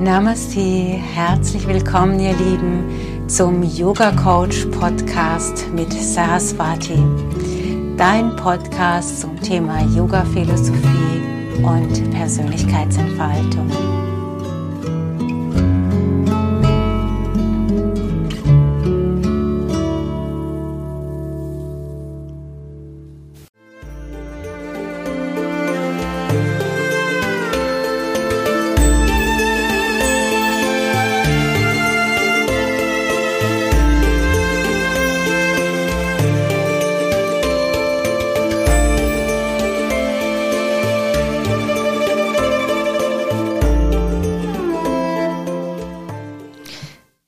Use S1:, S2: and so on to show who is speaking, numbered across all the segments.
S1: Namaste, herzlich willkommen, ihr Lieben, zum Yoga Coach Podcast mit Saraswati. Dein Podcast zum Thema Yoga Philosophie und Persönlichkeitsentfaltung.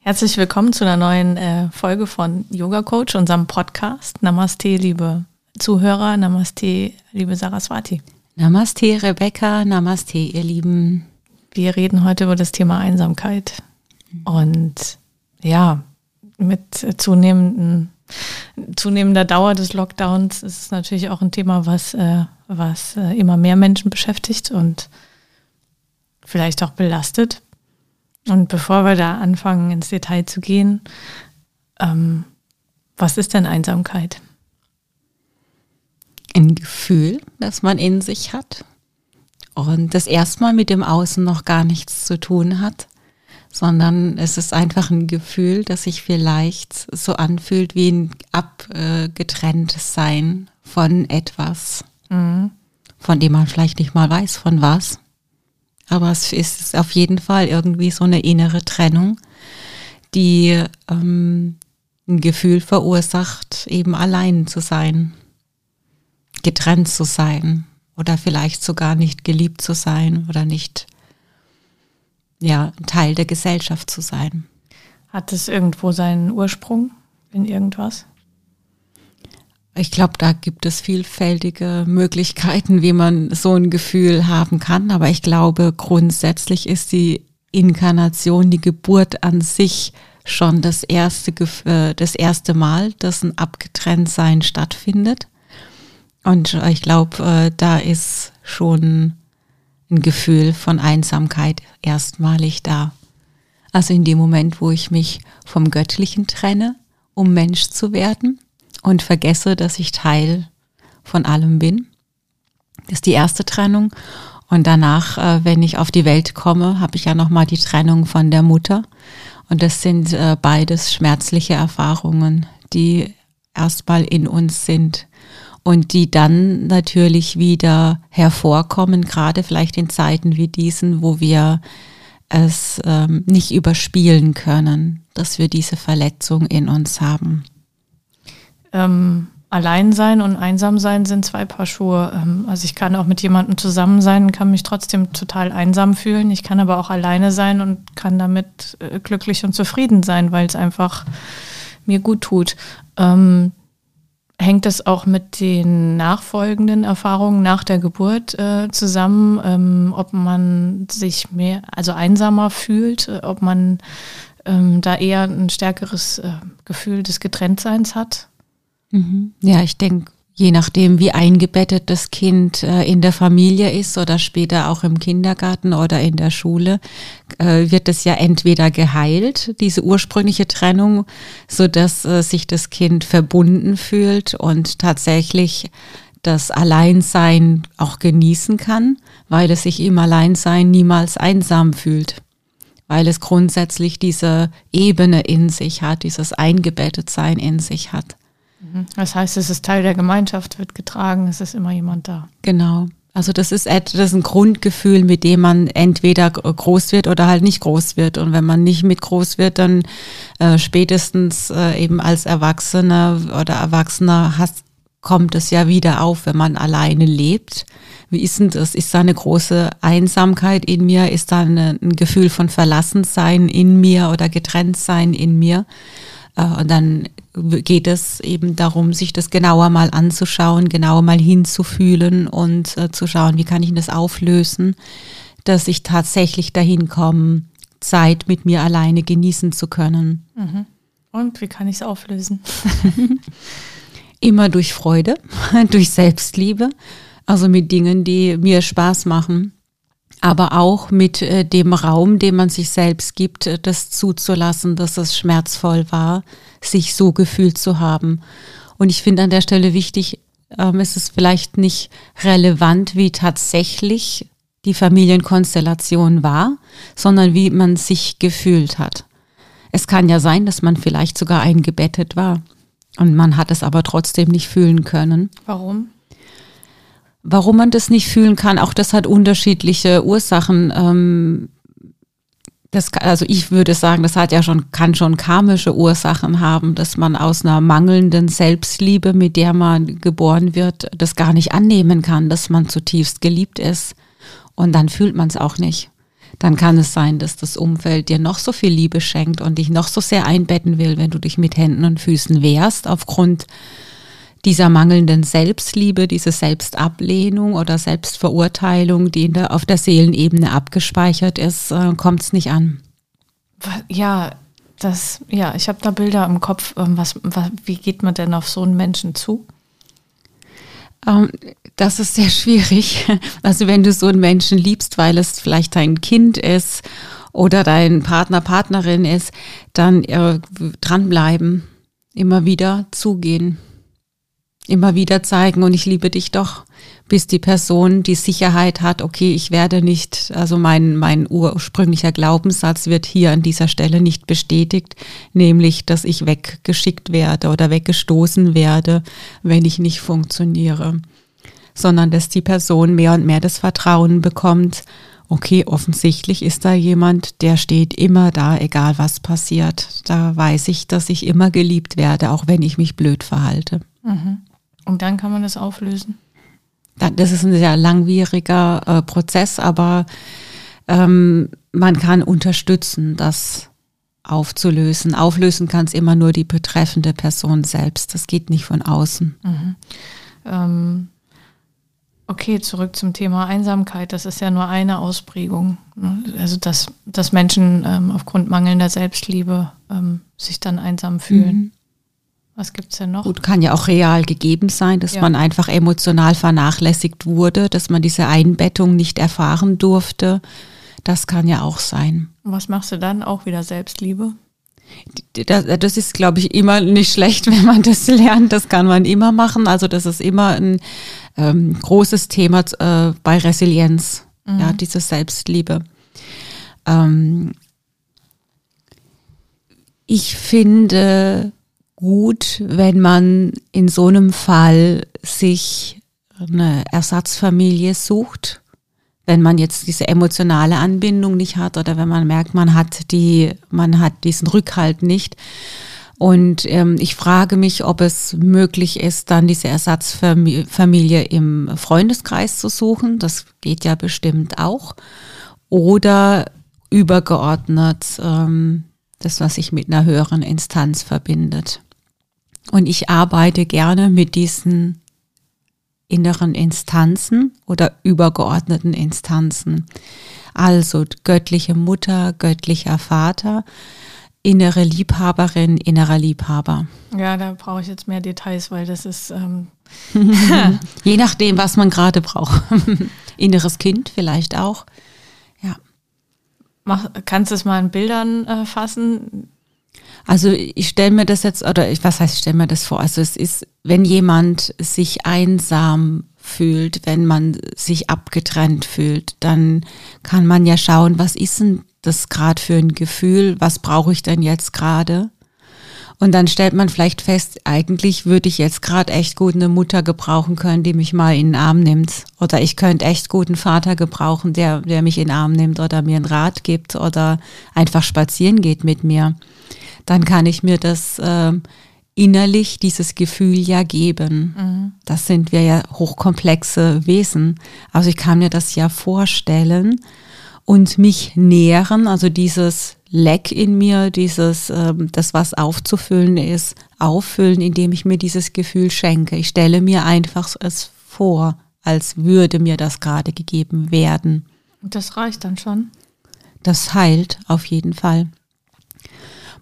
S2: Herzlich willkommen zu einer neuen äh, Folge von Yoga Coach, unserem Podcast. Namaste, liebe Zuhörer. Namaste, liebe Saraswati.
S1: Namaste, Rebecca. Namaste, ihr Lieben.
S2: Wir reden heute über das Thema Einsamkeit. Und ja, mit zunehmenden, zunehmender Dauer des Lockdowns ist es natürlich auch ein Thema, was, äh, was äh, immer mehr Menschen beschäftigt und vielleicht auch belastet. Und bevor wir da anfangen, ins Detail zu gehen, ähm, was ist denn Einsamkeit?
S1: Ein Gefühl, das man in sich hat und das erstmal mit dem Außen noch gar nichts zu tun hat, sondern es ist einfach ein Gefühl, das sich vielleicht so anfühlt wie ein abgetrenntes Sein von etwas, mhm. von dem man vielleicht nicht mal weiß, von was. Aber es ist auf jeden Fall irgendwie so eine innere Trennung, die ähm, ein Gefühl verursacht, eben allein zu sein, getrennt zu sein oder vielleicht sogar nicht geliebt zu sein oder nicht ja, Teil der Gesellschaft zu sein.
S2: Hat es irgendwo seinen Ursprung in irgendwas?
S1: Ich glaube, da gibt es vielfältige Möglichkeiten, wie man so ein Gefühl haben kann. Aber ich glaube, grundsätzlich ist die Inkarnation, die Geburt an sich schon das erste, äh, das erste Mal, dass ein Abgetrenntsein stattfindet. Und ich glaube, äh, da ist schon ein Gefühl von Einsamkeit erstmalig da. Also in dem Moment, wo ich mich vom Göttlichen trenne, um Mensch zu werden und vergesse, dass ich Teil von allem bin. Das ist die erste Trennung. Und danach, äh, wenn ich auf die Welt komme, habe ich ja nochmal die Trennung von der Mutter. Und das sind äh, beides schmerzliche Erfahrungen, die erstmal in uns sind und die dann natürlich wieder hervorkommen, gerade vielleicht in Zeiten wie diesen, wo wir es ähm, nicht überspielen können, dass wir diese Verletzung in uns haben
S2: ähm, allein sein und einsam sein sind zwei Paar Schuhe. Ähm, also ich kann auch mit jemandem zusammen sein und kann mich trotzdem total einsam fühlen. Ich kann aber auch alleine sein und kann damit äh, glücklich und zufrieden sein, weil es einfach mir gut tut. Ähm, hängt es auch mit den nachfolgenden Erfahrungen nach der Geburt äh, zusammen, ähm, ob man sich mehr, also einsamer fühlt, äh, ob man ähm, da eher ein stärkeres äh, Gefühl des Getrenntseins hat?
S1: Mhm. Ja, ich denke, je nachdem, wie eingebettet das Kind äh, in der Familie ist oder später auch im Kindergarten oder in der Schule, äh, wird es ja entweder geheilt, diese ursprüngliche Trennung, so dass äh, sich das Kind verbunden fühlt und tatsächlich das Alleinsein auch genießen kann, weil es sich im Alleinsein niemals einsam fühlt weil es grundsätzlich diese Ebene in sich hat, dieses Eingebettetsein in sich hat.
S2: Das heißt, es ist Teil der Gemeinschaft, wird getragen, es ist immer jemand da.
S1: Genau. Also das ist, das ist ein Grundgefühl, mit dem man entweder groß wird oder halt nicht groß wird. Und wenn man nicht mit groß wird, dann äh, spätestens äh, eben als Erwachsener oder Erwachsener hast, kommt es ja wieder auf, wenn man alleine lebt. Wie ist denn das? Ist da eine große Einsamkeit in mir? Ist da eine, ein Gefühl von Verlassensein in mir oder Getrenntsein in mir? Äh, und dann geht es eben darum, sich das genauer mal anzuschauen, genauer mal hinzufühlen und äh, zu schauen, wie kann ich das auflösen, dass ich tatsächlich dahin komme, Zeit mit mir alleine genießen zu können.
S2: Mhm. Und wie kann ich es auflösen?
S1: Immer durch Freude, durch Selbstliebe, also mit Dingen, die mir Spaß machen. Aber auch mit äh, dem Raum, den man sich selbst gibt, äh, das zuzulassen, dass es schmerzvoll war, sich so gefühlt zu haben. Und ich finde an der Stelle wichtig, ähm, ist es vielleicht nicht relevant, wie tatsächlich die Familienkonstellation war, sondern wie man sich gefühlt hat. Es kann ja sein, dass man vielleicht sogar eingebettet war und man hat es aber trotzdem nicht fühlen können.
S2: Warum?
S1: Warum man das nicht fühlen kann, auch das hat unterschiedliche Ursachen. Ähm, das, also ich würde sagen, das hat ja schon, kann schon karmische Ursachen haben, dass man aus einer mangelnden Selbstliebe, mit der man geboren wird, das gar nicht annehmen kann, dass man zutiefst geliebt ist. Und dann fühlt man es auch nicht. Dann kann es sein, dass das Umfeld dir noch so viel Liebe schenkt und dich noch so sehr einbetten will, wenn du dich mit Händen und Füßen wehrst aufgrund dieser mangelnden Selbstliebe, diese Selbstablehnung oder Selbstverurteilung, die der, auf der Seelenebene abgespeichert ist, äh, kommt es nicht an.
S2: Ja, das, ja, ich habe da Bilder im Kopf. Ähm, was, was, wie geht man denn auf so einen Menschen zu?
S1: Ähm, das ist sehr schwierig. Also wenn du so einen Menschen liebst, weil es vielleicht dein Kind ist oder dein Partner, Partnerin ist, dann äh, dranbleiben, immer wieder zugehen immer wieder zeigen und ich liebe dich doch, bis die Person die Sicherheit hat, okay, ich werde nicht, also mein, mein ursprünglicher Glaubenssatz wird hier an dieser Stelle nicht bestätigt, nämlich, dass ich weggeschickt werde oder weggestoßen werde, wenn ich nicht funktioniere, sondern dass die Person mehr und mehr das Vertrauen bekommt, okay, offensichtlich ist da jemand, der steht immer da, egal was passiert. Da weiß ich, dass ich immer geliebt werde, auch wenn ich mich blöd verhalte.
S2: Mhm. Und dann kann man das auflösen?
S1: Das ist ein sehr langwieriger äh, Prozess, aber ähm, man kann unterstützen, das aufzulösen. Auflösen kann es immer nur die betreffende Person selbst. Das geht nicht von außen.
S2: Mhm. Ähm, okay, zurück zum Thema Einsamkeit. Das ist ja nur eine Ausprägung. Ne? Also, dass, dass Menschen ähm, aufgrund mangelnder Selbstliebe ähm, sich dann einsam fühlen. Mhm. Was gibt es denn noch?
S1: Gut, kann ja auch real gegeben sein, dass ja. man einfach emotional vernachlässigt wurde, dass man diese Einbettung nicht erfahren durfte. Das kann ja auch sein.
S2: Und was machst du dann? Auch wieder Selbstliebe?
S1: Das ist, glaube ich, immer nicht schlecht, wenn man das lernt. Das kann man immer machen. Also das ist immer ein ähm, großes Thema äh, bei Resilienz, mhm. ja, diese Selbstliebe. Ähm, ich finde, gut, wenn man in so einem Fall sich eine Ersatzfamilie sucht, wenn man jetzt diese emotionale Anbindung nicht hat oder wenn man merkt, man hat die, man hat diesen Rückhalt nicht. Und ähm, ich frage mich, ob es möglich ist, dann diese Ersatzfamilie im Freundeskreis zu suchen. Das geht ja bestimmt auch. Oder übergeordnet ähm, das, was sich mit einer höheren Instanz verbindet. Und ich arbeite gerne mit diesen inneren Instanzen oder übergeordneten Instanzen. Also göttliche Mutter, göttlicher Vater, innere Liebhaberin, innerer Liebhaber.
S2: Ja, da brauche ich jetzt mehr Details, weil das ist. Ähm
S1: Je nachdem, was man gerade braucht. Inneres Kind vielleicht auch. Ja.
S2: Mach, kannst du es mal in Bildern äh, fassen?
S1: Also ich stelle mir das jetzt, oder ich, was heißt, ich stelle mir das vor? Also es ist, wenn jemand sich einsam fühlt, wenn man sich abgetrennt fühlt, dann kann man ja schauen, was ist denn das gerade für ein Gefühl, was brauche ich denn jetzt gerade? Und dann stellt man vielleicht fest, eigentlich würde ich jetzt gerade echt gut eine Mutter gebrauchen können, die mich mal in den Arm nimmt. Oder ich könnte echt gut einen Vater gebrauchen, der, der mich in den Arm nimmt oder mir einen Rat gibt oder einfach spazieren geht mit mir dann kann ich mir das äh, innerlich, dieses Gefühl ja geben. Mhm. Das sind wir ja hochkomplexe Wesen. Also ich kann mir das ja vorstellen und mich nähren, also dieses Leck in mir, dieses, äh, das was aufzufüllen ist, auffüllen, indem ich mir dieses Gefühl schenke. Ich stelle mir einfach es vor, als würde mir das gerade gegeben werden.
S2: Und das reicht dann schon?
S1: Das heilt auf jeden Fall.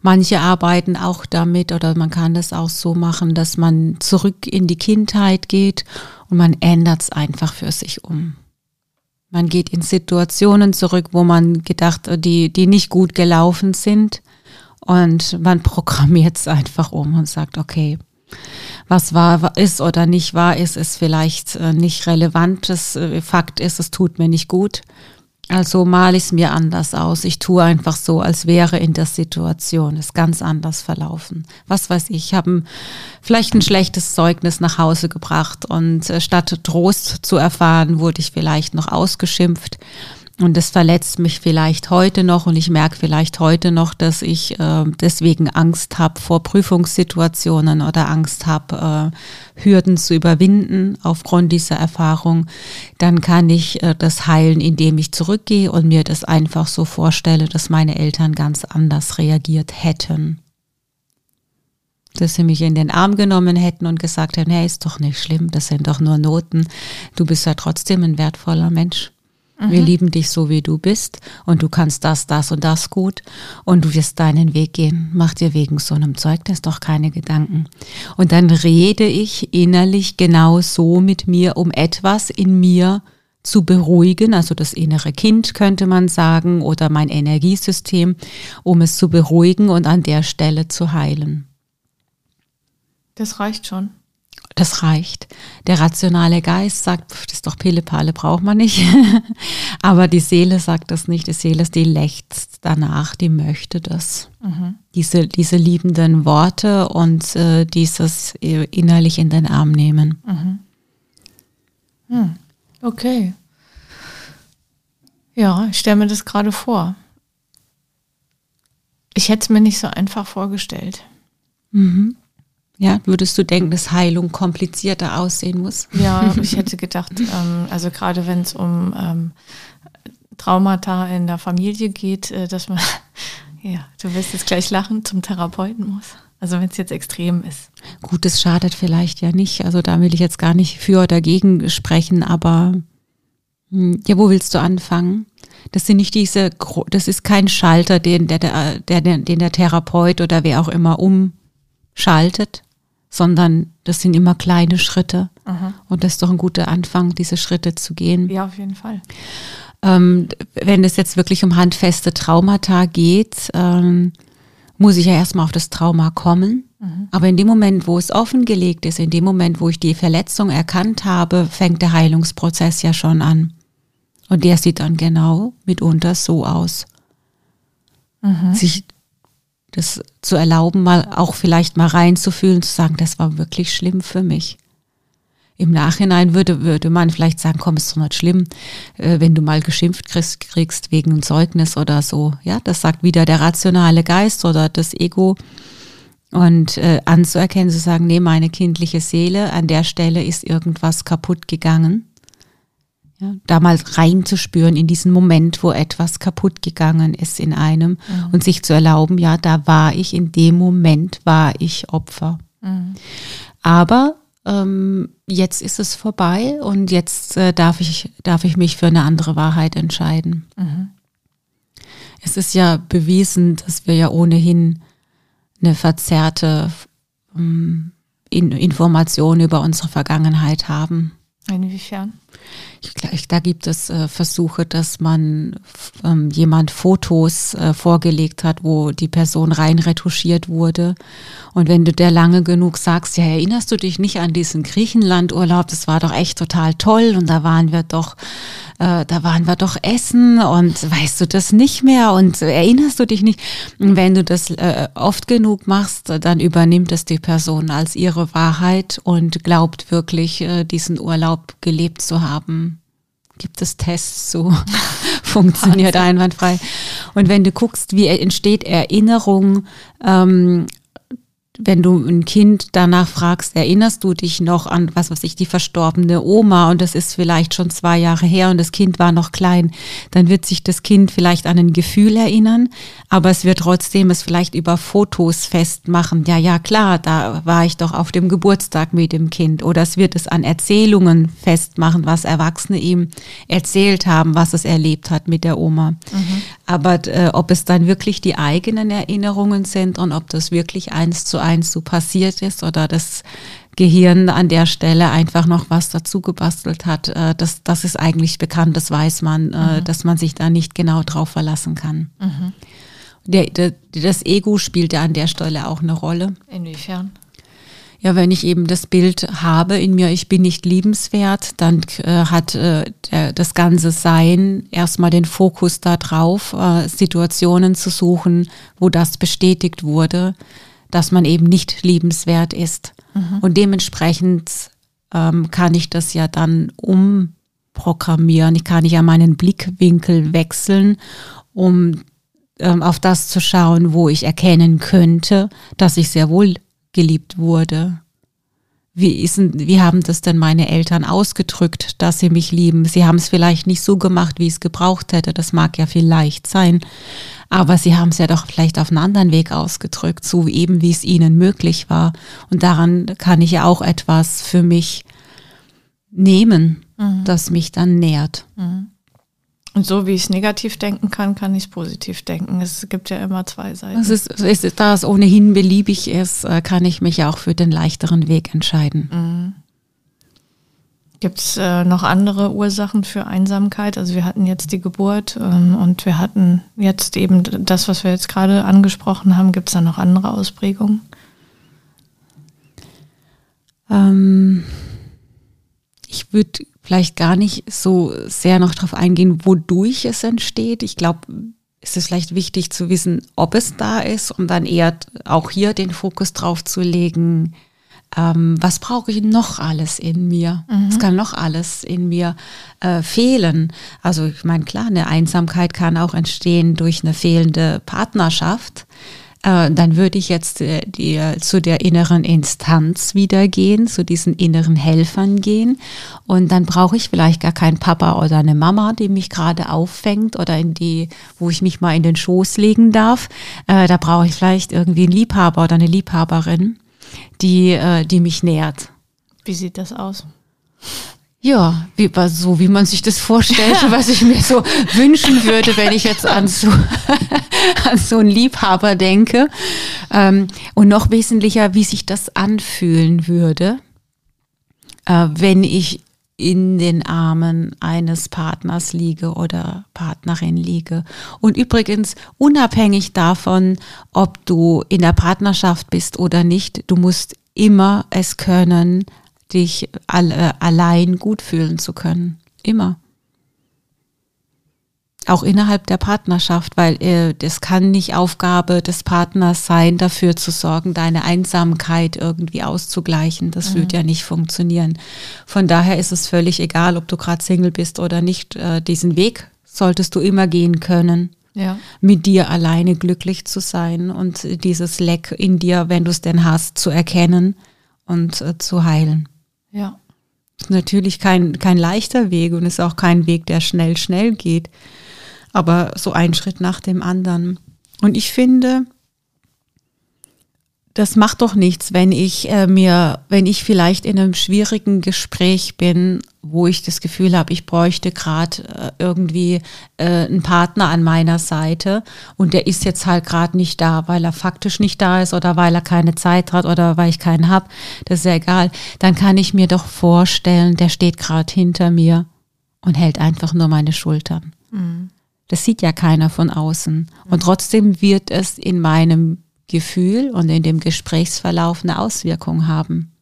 S1: Manche arbeiten auch damit oder man kann das auch so machen, dass man zurück in die Kindheit geht und man ändert es einfach für sich um. Man geht in Situationen zurück, wo man gedacht, die, die nicht gut gelaufen sind. Und man programmiert es einfach um und sagt, okay, was wahr ist oder nicht wahr ist, ist vielleicht äh, nicht relevant. Das äh, Fakt ist, es tut mir nicht gut. Also male ich es mir anders aus. Ich tue einfach so, als wäre in der Situation es ganz anders verlaufen. Was weiß ich, ich habe vielleicht ein schlechtes Zeugnis nach Hause gebracht und äh, statt Trost zu erfahren, wurde ich vielleicht noch ausgeschimpft. Und das verletzt mich vielleicht heute noch und ich merke vielleicht heute noch, dass ich äh, deswegen Angst habe vor Prüfungssituationen oder Angst habe, äh, Hürden zu überwinden aufgrund dieser Erfahrung. Dann kann ich äh, das heilen, indem ich zurückgehe und mir das einfach so vorstelle, dass meine Eltern ganz anders reagiert hätten. Dass sie mich in den Arm genommen hätten und gesagt hätten, hey, ist doch nicht schlimm, das sind doch nur Noten. Du bist ja trotzdem ein wertvoller Mensch. Mhm. Wir lieben dich so, wie du bist und du kannst das, das und das gut und du wirst deinen Weg gehen. Mach dir wegen so einem Zeugnis doch keine Gedanken. Und dann rede ich innerlich genau so mit mir, um etwas in mir zu beruhigen, also das innere Kind könnte man sagen oder mein Energiesystem, um es zu beruhigen und an der Stelle zu heilen.
S2: Das reicht schon.
S1: Das reicht. Der rationale Geist sagt, das ist doch Pille-Palle, braucht man nicht. Aber die Seele sagt das nicht. Die Seele, die lechzt danach, die möchte das. Mhm. Diese, diese liebenden Worte und äh, dieses innerlich in den Arm nehmen. Mhm.
S2: Hm. Okay. Ja, ich stelle mir das gerade vor. Ich hätte es mir nicht so einfach vorgestellt.
S1: Mhm. Ja, würdest du denken, dass Heilung komplizierter aussehen muss?
S2: Ja, ich hätte gedacht, ähm, also gerade wenn es um ähm, Traumata in der Familie geht, äh, dass man, ja, du wirst jetzt gleich lachen, zum Therapeuten muss. Also wenn es jetzt extrem ist.
S1: Gut, es schadet vielleicht ja nicht. Also da will ich jetzt gar nicht für oder dagegen sprechen, aber hm, ja, wo willst du anfangen? Das sind nicht diese, das ist kein Schalter, den der, der, der, den der Therapeut oder wer auch immer umschaltet, sondern das sind immer kleine Schritte. Aha. Und das ist doch ein guter Anfang, diese Schritte zu gehen.
S2: Ja, auf jeden Fall.
S1: Ähm, wenn es jetzt wirklich um handfeste Traumata geht, ähm, muss ich ja erstmal auf das Trauma kommen. Mhm. Aber in dem Moment, wo es offengelegt ist, in dem Moment, wo ich die Verletzung erkannt habe, fängt der Heilungsprozess ja schon an. Und der sieht dann genau mitunter so aus. Mhm. Sich das zu erlauben, mal auch vielleicht mal reinzufühlen, zu sagen, das war wirklich schlimm für mich. Im Nachhinein würde, würde man vielleicht sagen, komm, ist doch nicht schlimm, äh, wenn du mal geschimpft kriegst, kriegst wegen Zeugnis oder so. Ja, das sagt wieder der rationale Geist oder das Ego. Und äh, anzuerkennen, zu sagen, nee, meine kindliche Seele, an der Stelle ist irgendwas kaputt gegangen. Ja, da mal reinzuspüren in diesen Moment, wo etwas kaputt gegangen ist in einem mhm. und sich zu erlauben, ja, da war ich, in dem Moment war ich Opfer. Mhm. Aber ähm, jetzt ist es vorbei und jetzt äh, darf, ich, darf ich mich für eine andere Wahrheit entscheiden. Mhm. Es ist ja bewiesen, dass wir ja ohnehin eine verzerrte ähm, Information über unsere Vergangenheit haben.
S2: Inwiefern?
S1: Ich, da gibt es äh, Versuche, dass man ähm, jemand Fotos äh, vorgelegt hat, wo die Person rein retuschiert wurde. Und wenn du der lange genug sagst, ja, erinnerst du dich nicht an diesen Griechenlandurlaub? Das war doch echt total toll und da waren wir doch äh, da waren wir doch essen und weißt du das nicht mehr und erinnerst du dich nicht? Und wenn du das äh, oft genug machst, dann übernimmt es die Person als ihre Wahrheit und glaubt wirklich, äh, diesen Urlaub gelebt zu haben gibt es Tests so, funktioniert einwandfrei. Und wenn du guckst, wie entsteht Erinnerung ähm, wenn du ein Kind danach fragst, erinnerst du dich noch an, was weiß ich, die verstorbene Oma und das ist vielleicht schon zwei Jahre her und das Kind war noch klein, dann wird sich das Kind vielleicht an ein Gefühl erinnern, aber es wird trotzdem es vielleicht über Fotos festmachen. Ja, ja, klar, da war ich doch auf dem Geburtstag mit dem Kind oder es wird es an Erzählungen festmachen, was Erwachsene ihm erzählt haben, was es erlebt hat mit der Oma. Mhm. Aber äh, ob es dann wirklich die eigenen Erinnerungen sind und ob das wirklich eins zu eins so passiert ist oder das Gehirn an der Stelle einfach noch was dazu gebastelt hat. Äh, das, das ist eigentlich bekannt, das weiß man, äh, mhm. dass man sich da nicht genau drauf verlassen kann. Mhm. Der, der, das Ego spielt ja an der Stelle auch eine Rolle.
S2: Inwiefern?
S1: Ja, wenn ich eben das Bild habe in mir, ich bin nicht liebenswert, dann äh, hat äh, der, das ganze Sein erstmal den Fokus darauf, äh, Situationen zu suchen, wo das bestätigt wurde, dass man eben nicht liebenswert ist. Mhm. Und dementsprechend ähm, kann ich das ja dann umprogrammieren. Ich kann ja meinen Blickwinkel wechseln, um ähm, auf das zu schauen, wo ich erkennen könnte, dass ich sehr wohl geliebt wurde. Wie, ist, wie haben das denn meine Eltern ausgedrückt, dass sie mich lieben? Sie haben es vielleicht nicht so gemacht, wie ich es gebraucht hätte. Das mag ja vielleicht sein. Aber sie haben es ja doch vielleicht auf einen anderen Weg ausgedrückt, so eben wie es ihnen möglich war. Und daran kann ich ja auch etwas für mich nehmen, mhm. das mich dann nährt.
S2: Mhm. Und so wie ich es negativ denken kann, kann ich es positiv denken. Es gibt ja immer zwei Seiten.
S1: Es ist, es ist, da es ohnehin beliebig ist, äh, kann ich mich auch für den leichteren Weg entscheiden. Mhm.
S2: Gibt es äh, noch andere Ursachen für Einsamkeit? Also wir hatten jetzt die Geburt ähm, und wir hatten jetzt eben das, was wir jetzt gerade angesprochen haben. Gibt es da noch andere Ausprägungen?
S1: Ähm, ich würde vielleicht gar nicht so sehr noch darauf eingehen, wodurch es entsteht. Ich glaube, es ist vielleicht wichtig zu wissen, ob es da ist, um dann eher auch hier den Fokus drauf zu legen, ähm, was brauche ich noch alles in mir? Mhm. Es kann noch alles in mir äh, fehlen. Also ich meine, klar, eine Einsamkeit kann auch entstehen durch eine fehlende Partnerschaft. Äh, dann würde ich jetzt äh, die, zu der inneren Instanz wieder gehen, zu diesen inneren Helfern gehen. Und dann brauche ich vielleicht gar keinen Papa oder eine Mama, die mich gerade auffängt oder in die, wo ich mich mal in den Schoß legen darf. Äh, da brauche ich vielleicht irgendwie einen Liebhaber oder eine Liebhaberin, die, die mich nährt.
S2: Wie sieht das aus?
S1: Ja, wie, so wie man sich das vorstellt, was ich mir so wünschen würde, wenn ich jetzt an so, an so einen Liebhaber denke. Ähm, und noch wesentlicher, wie sich das anfühlen würde, äh, wenn ich in den Armen eines Partners liege oder Partnerin liege. Und übrigens, unabhängig davon, ob du in der Partnerschaft bist oder nicht, du musst immer es können, dich alle, allein gut fühlen zu können. Immer. Auch innerhalb der Partnerschaft, weil äh, das kann nicht Aufgabe des Partners sein, dafür zu sorgen, deine Einsamkeit irgendwie auszugleichen. Das mhm. wird ja nicht funktionieren. Von daher ist es völlig egal, ob du gerade Single bist oder nicht. Äh, diesen Weg solltest du immer gehen können. Ja. mit dir alleine glücklich zu sein und dieses Leck in dir, wenn du es denn hast, zu erkennen und äh, zu heilen.
S2: Ja.
S1: Ist natürlich kein, kein leichter Weg und ist auch kein Weg, der schnell, schnell geht. Aber so ein Schritt nach dem anderen. Und ich finde, das macht doch nichts, wenn ich äh, mir, wenn ich vielleicht in einem schwierigen Gespräch bin, wo ich das Gefühl habe, ich bräuchte gerade äh, irgendwie äh, einen Partner an meiner Seite und der ist jetzt halt gerade nicht da, weil er faktisch nicht da ist oder weil er keine Zeit hat oder weil ich keinen hab, das ist ja egal, dann kann ich mir doch vorstellen, der steht gerade hinter mir und hält einfach nur meine Schultern. Mhm. Das sieht ja keiner von außen. Und trotzdem wird es in meinem Gefühl und in dem Gesprächsverlauf eine Auswirkung haben.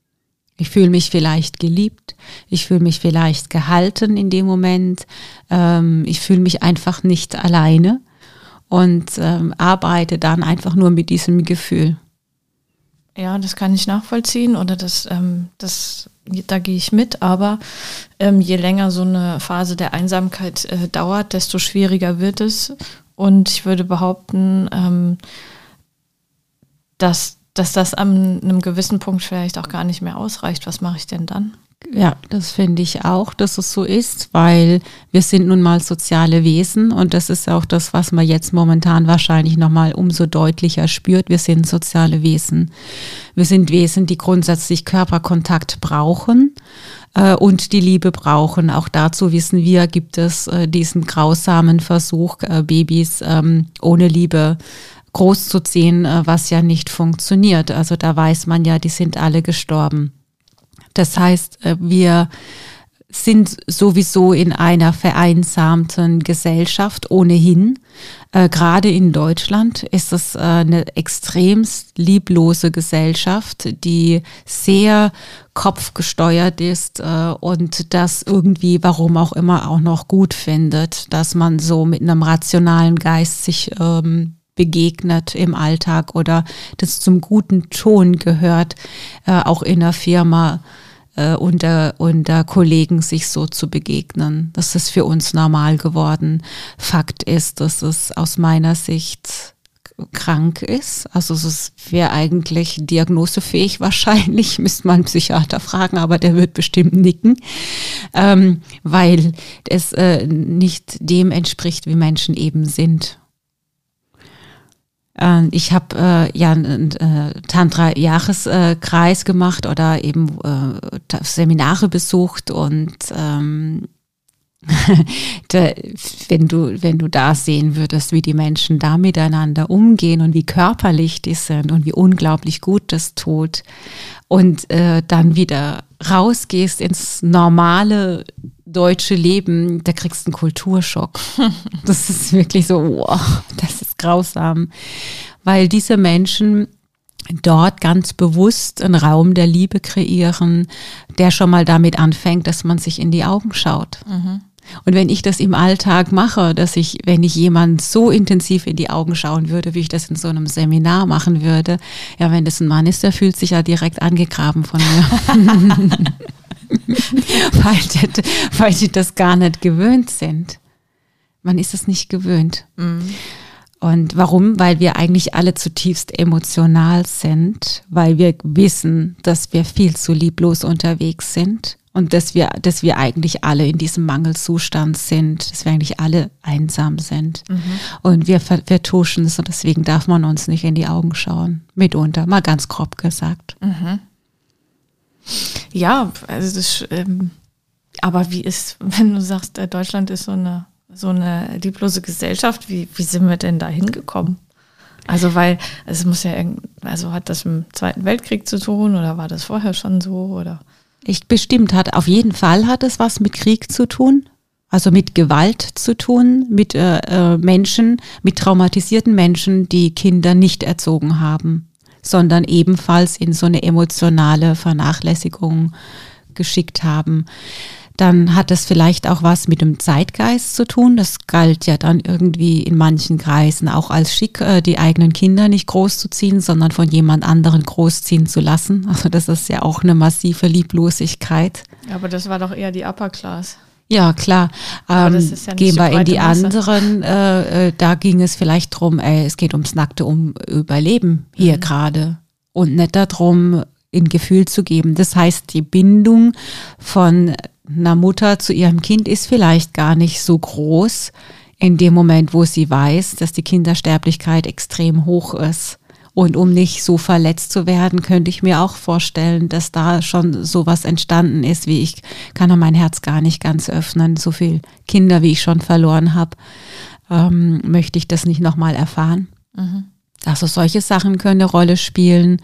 S1: Ich fühle mich vielleicht geliebt, ich fühle mich vielleicht gehalten in dem Moment, ähm, ich fühle mich einfach nicht alleine und ähm, arbeite dann einfach nur mit diesem Gefühl.
S2: Ja, das kann ich nachvollziehen oder das, ähm, das, da gehe ich mit, aber ähm, je länger so eine Phase der Einsamkeit äh, dauert, desto schwieriger wird es. Und ich würde behaupten, ähm, dass, dass das an einem gewissen Punkt vielleicht auch gar nicht mehr ausreicht. Was mache ich denn dann?
S1: Ja, das finde ich auch, dass es so ist, weil wir sind nun mal soziale Wesen und das ist auch das, was man jetzt momentan wahrscheinlich nochmal umso deutlicher spürt. Wir sind soziale Wesen. Wir sind Wesen, die grundsätzlich Körperkontakt brauchen äh, und die Liebe brauchen. Auch dazu wissen wir, gibt es äh, diesen grausamen Versuch, äh, Babys ähm, ohne Liebe groß zu ziehen, äh, was ja nicht funktioniert. Also da weiß man ja, die sind alle gestorben. Das heißt, äh, wir sind sowieso in einer vereinsamten Gesellschaft ohnehin. Äh, Gerade in Deutschland ist es äh, eine extremst lieblose Gesellschaft, die sehr kopfgesteuert ist äh, und das irgendwie, warum auch immer, auch noch gut findet, dass man so mit einem rationalen Geist sich ähm, begegnet im Alltag oder das zum guten Ton gehört, äh, auch in der Firma äh, unter, unter Kollegen sich so zu begegnen. Das ist für uns normal geworden. Fakt ist, dass es aus meiner Sicht krank ist. Also es wäre eigentlich diagnosefähig wahrscheinlich, müsste man einen Psychiater fragen, aber der wird bestimmt nicken, ähm, weil es äh, nicht dem entspricht, wie Menschen eben sind. Äh, ich habe äh, ja einen äh, Tantra-Jahreskreis gemacht oder eben äh, Seminare besucht und ähm, da, wenn du, wenn du da sehen würdest, wie die Menschen da miteinander umgehen und wie körperlich die sind und wie unglaublich gut das tut und äh, dann wieder rausgehst ins normale deutsche Leben, da kriegst du einen Kulturschock. Das ist wirklich so, wow, das ist grausam, weil diese Menschen dort ganz bewusst einen Raum der Liebe kreieren, der schon mal damit anfängt, dass man sich in die Augen schaut. Mhm. Und wenn ich das im Alltag mache, dass ich, wenn ich jemand so intensiv in die Augen schauen würde, wie ich das in so einem Seminar machen würde, ja, wenn das ein Mann ist, der fühlt sich ja direkt angegraben von mir. weil, die, weil die das gar nicht gewöhnt sind. Man ist es nicht gewöhnt. Mhm. Und warum? Weil wir eigentlich alle zutiefst emotional sind, weil wir wissen, dass wir viel zu lieblos unterwegs sind und dass wir, dass wir eigentlich alle in diesem Mangelzustand sind, dass wir eigentlich alle einsam sind. Mhm. Und wir vertuschen es und deswegen darf man uns nicht in die Augen schauen. Mitunter, mal ganz grob gesagt. Mhm.
S2: Ja, also das, ähm, aber wie ist, wenn du sagst, äh, Deutschland ist so eine, so eine lieblose Gesellschaft, wie, wie sind wir denn da hingekommen? Also weil es muss ja, also hat das im Zweiten Weltkrieg zu tun oder war das vorher schon so oder?
S1: Ich bestimmt hat, auf jeden Fall hat es was mit Krieg zu tun, also mit Gewalt zu tun, mit äh, äh, Menschen, mit traumatisierten Menschen, die Kinder nicht erzogen haben, sondern ebenfalls in so eine emotionale Vernachlässigung geschickt haben dann hat das vielleicht auch was mit dem Zeitgeist zu tun. Das galt ja dann irgendwie in manchen Kreisen auch als schick, äh, die eigenen Kinder nicht großzuziehen, sondern von jemand anderen großziehen zu lassen. Also das ist ja auch eine massive Lieblosigkeit.
S2: Aber das war doch eher die Upper Class.
S1: Ja, klar. Ähm, ja gehen wir in die Masse. anderen, äh, äh, da ging es vielleicht drum, ey, es geht ums nackte um Überleben hier mhm. gerade und nicht darum, in Gefühl zu geben. Das heißt, die Bindung von einer Mutter zu ihrem Kind ist vielleicht gar nicht so groß in dem Moment, wo sie weiß, dass die Kindersterblichkeit extrem hoch ist. Und um nicht so verletzt zu werden, könnte ich mir auch vorstellen, dass da schon sowas entstanden ist, wie ich kann mein Herz gar nicht ganz öffnen. So viel Kinder, wie ich schon verloren habe, ähm, möchte ich das nicht nochmal erfahren. Mhm. Also solche Sachen können eine Rolle spielen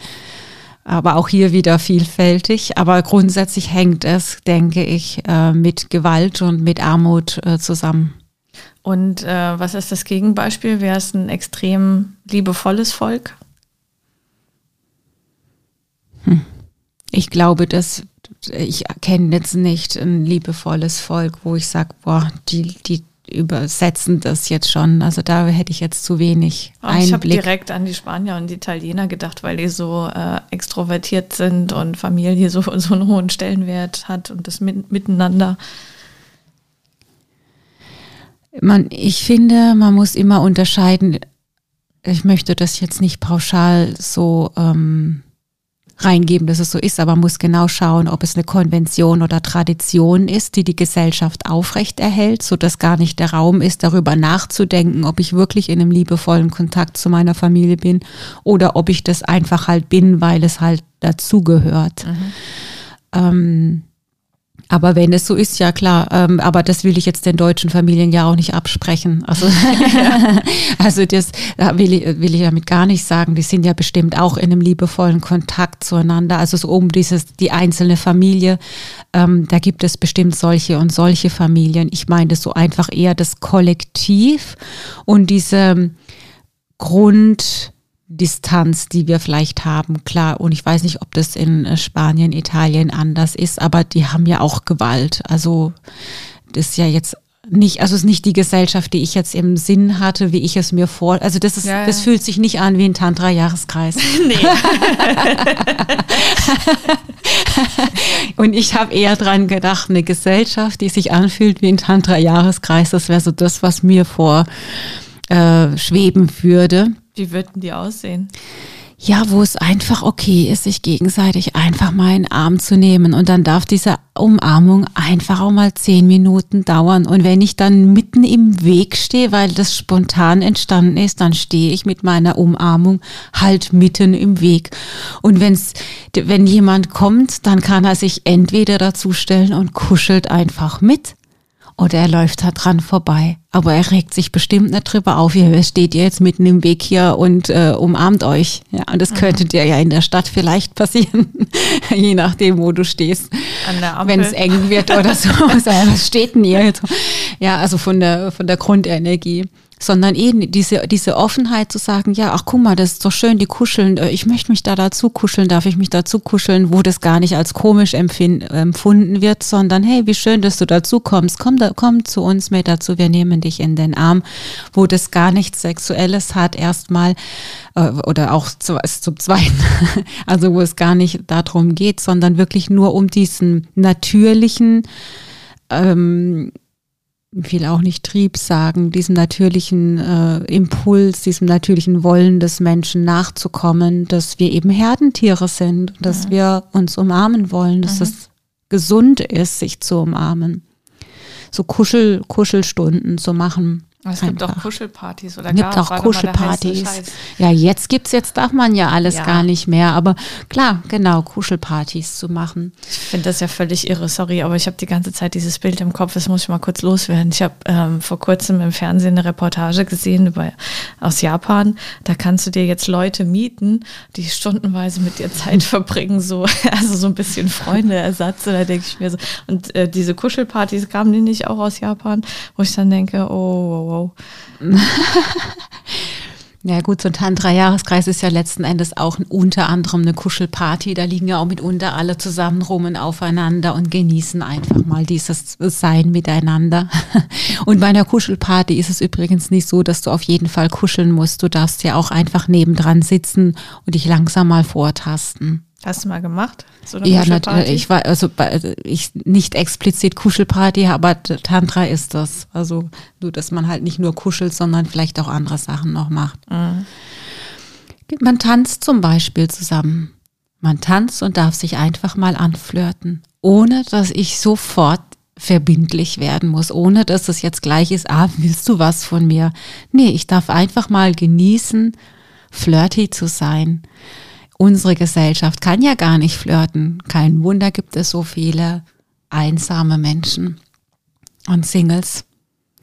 S1: aber auch hier wieder vielfältig. Aber grundsätzlich hängt es, denke ich, äh, mit Gewalt und mit Armut äh, zusammen.
S2: Und äh, was ist das Gegenbeispiel? Wäre es ein extrem liebevolles Volk?
S1: Hm. Ich glaube, dass ich kenne jetzt nicht ein liebevolles Volk, wo ich sage, boah, die, die übersetzen das jetzt schon. Also da hätte ich jetzt zu wenig
S2: oh, Einblick. Ich habe direkt an die Spanier und die Italiener gedacht, weil die so äh, extrovertiert sind und Familie so, so einen hohen Stellenwert hat und das mit, Miteinander.
S1: Man, ich finde, man muss immer unterscheiden. Ich möchte das jetzt nicht pauschal so ähm, reingeben, dass es so ist, aber man muss genau schauen, ob es eine Konvention oder Tradition ist, die die Gesellschaft aufrechterhält, so dass gar nicht der Raum ist, darüber nachzudenken, ob ich wirklich in einem liebevollen Kontakt zu meiner Familie bin oder ob ich das einfach halt bin, weil es halt dazugehört. Mhm. Ähm, Aber wenn es so ist, ja klar. Ähm, aber das will ich jetzt den deutschen Familien ja auch nicht absprechen. Also, also das will ich, will ich damit gar nicht sagen. Die sind ja bestimmt auch in einem liebevollen Kontakt zueinander. Also so um dieses, die einzelne Familie, ähm, da gibt es bestimmt solche und solche Familien. Ich meine das so einfach eher das Kollektiv und diese Grund, Distanz, die wir vielleicht haben, klar. Und ich weiß nicht, ob das in äh, Spanien, Italien anders ist, aber die haben ja auch Gewalt. Also das ist ja jetzt nicht, also es ist nicht die Gesellschaft, die ich jetzt im Sinn hatte, wie ich es mir vor. Also das ist, ja, ja. das fühlt sich nicht an wie ein Tantra-Jahreskreis. Nee. Und ich habe eher dran gedacht, eine Gesellschaft, die sich anfühlt wie ein Tantra-Jahreskreis, das wäre so das, was mir vor äh, schweben würde.
S2: Wie würden die aussehen?
S1: Ja, wo es einfach okay ist, sich gegenseitig einfach mal in den Arm zu nehmen. Und dann darf diese Umarmung einfach auch mal zehn Minuten dauern. Und wenn ich dann mitten im Weg stehe, weil das spontan entstanden ist, dann stehe ich mit meiner Umarmung halt mitten im Weg. Und wenn's, wenn jemand kommt, dann kann er sich entweder dazustellen und kuschelt einfach mit oder er läuft da dran vorbei. Aber er regt sich bestimmt nicht drüber auf. Ihr steht ihr jetzt mitten im Weg hier und äh, umarmt euch. Ja, und das mhm. könnte dir ja in der Stadt vielleicht passieren, je nachdem, wo du stehst. Wenn es eng wird oder so. Was steht denn ihr jetzt? Ja, also von der, von der Grundenergie sondern eben diese, diese Offenheit zu sagen, ja, ach guck mal, das ist doch schön, die kuscheln, äh, ich möchte mich da dazu kuscheln, darf ich mich dazu kuscheln, wo das gar nicht als komisch empfunden wird, sondern hey, wie schön, dass du dazu kommst, komm, da, komm zu uns mit dazu, wir nehmen dich in den Arm, wo das gar nichts Sexuelles hat erstmal äh, oder auch zu, zum Zweiten, also wo es gar nicht darum geht, sondern wirklich nur um diesen natürlichen ähm, will auch nicht Trieb sagen, diesem natürlichen äh, Impuls, diesem natürlichen Wollen des Menschen nachzukommen, dass wir eben Herdentiere sind, dass mhm. wir uns umarmen wollen, dass mhm. es gesund ist, sich zu umarmen. So Kuschel, Kuschelstunden zu machen.
S2: Es gibt auch Kuschelpartys oder
S1: gibt auch Kuschelpartys. Ja, jetzt gibt's, jetzt darf man ja alles ja. gar nicht mehr. Aber klar, genau, Kuschelpartys zu machen.
S2: Ich finde das ja völlig irre, sorry, aber ich habe die ganze Zeit dieses Bild im Kopf, das muss ich mal kurz loswerden. Ich habe ähm, vor kurzem im Fernsehen eine Reportage gesehen über, aus Japan. Da kannst du dir jetzt Leute mieten, die stundenweise mit dir Zeit verbringen, so, also so ein bisschen Freundeersatz. Da denke ich mir so. Und äh, diese Kuschelpartys kamen die nicht auch aus Japan, wo ich dann denke, oh wow.
S1: Ja gut, so ein Tantra-Jahreskreis ist ja letzten Endes auch unter anderem eine Kuschelparty. Da liegen ja auch mitunter alle zusammen rum und aufeinander und genießen einfach mal dieses Sein miteinander. Und bei einer Kuschelparty ist es übrigens nicht so, dass du auf jeden Fall kuscheln musst. Du darfst ja auch einfach nebendran sitzen und dich langsam mal vortasten.
S2: Hast du mal gemacht?
S1: So ja, natürlich. Ich war also ich nicht explizit Kuschelparty, aber Tantra ist das. Also nur, dass man halt nicht nur kuschelt, sondern vielleicht auch andere Sachen noch macht. Mhm. Man tanzt zum Beispiel zusammen. Man tanzt und darf sich einfach mal anflirten, ohne dass ich sofort verbindlich werden muss, ohne dass es jetzt gleich ist, ah, willst du was von mir? Nee, ich darf einfach mal genießen, flirty zu sein unsere Gesellschaft kann ja gar nicht flirten. Kein Wunder gibt es so viele einsame Menschen und Singles.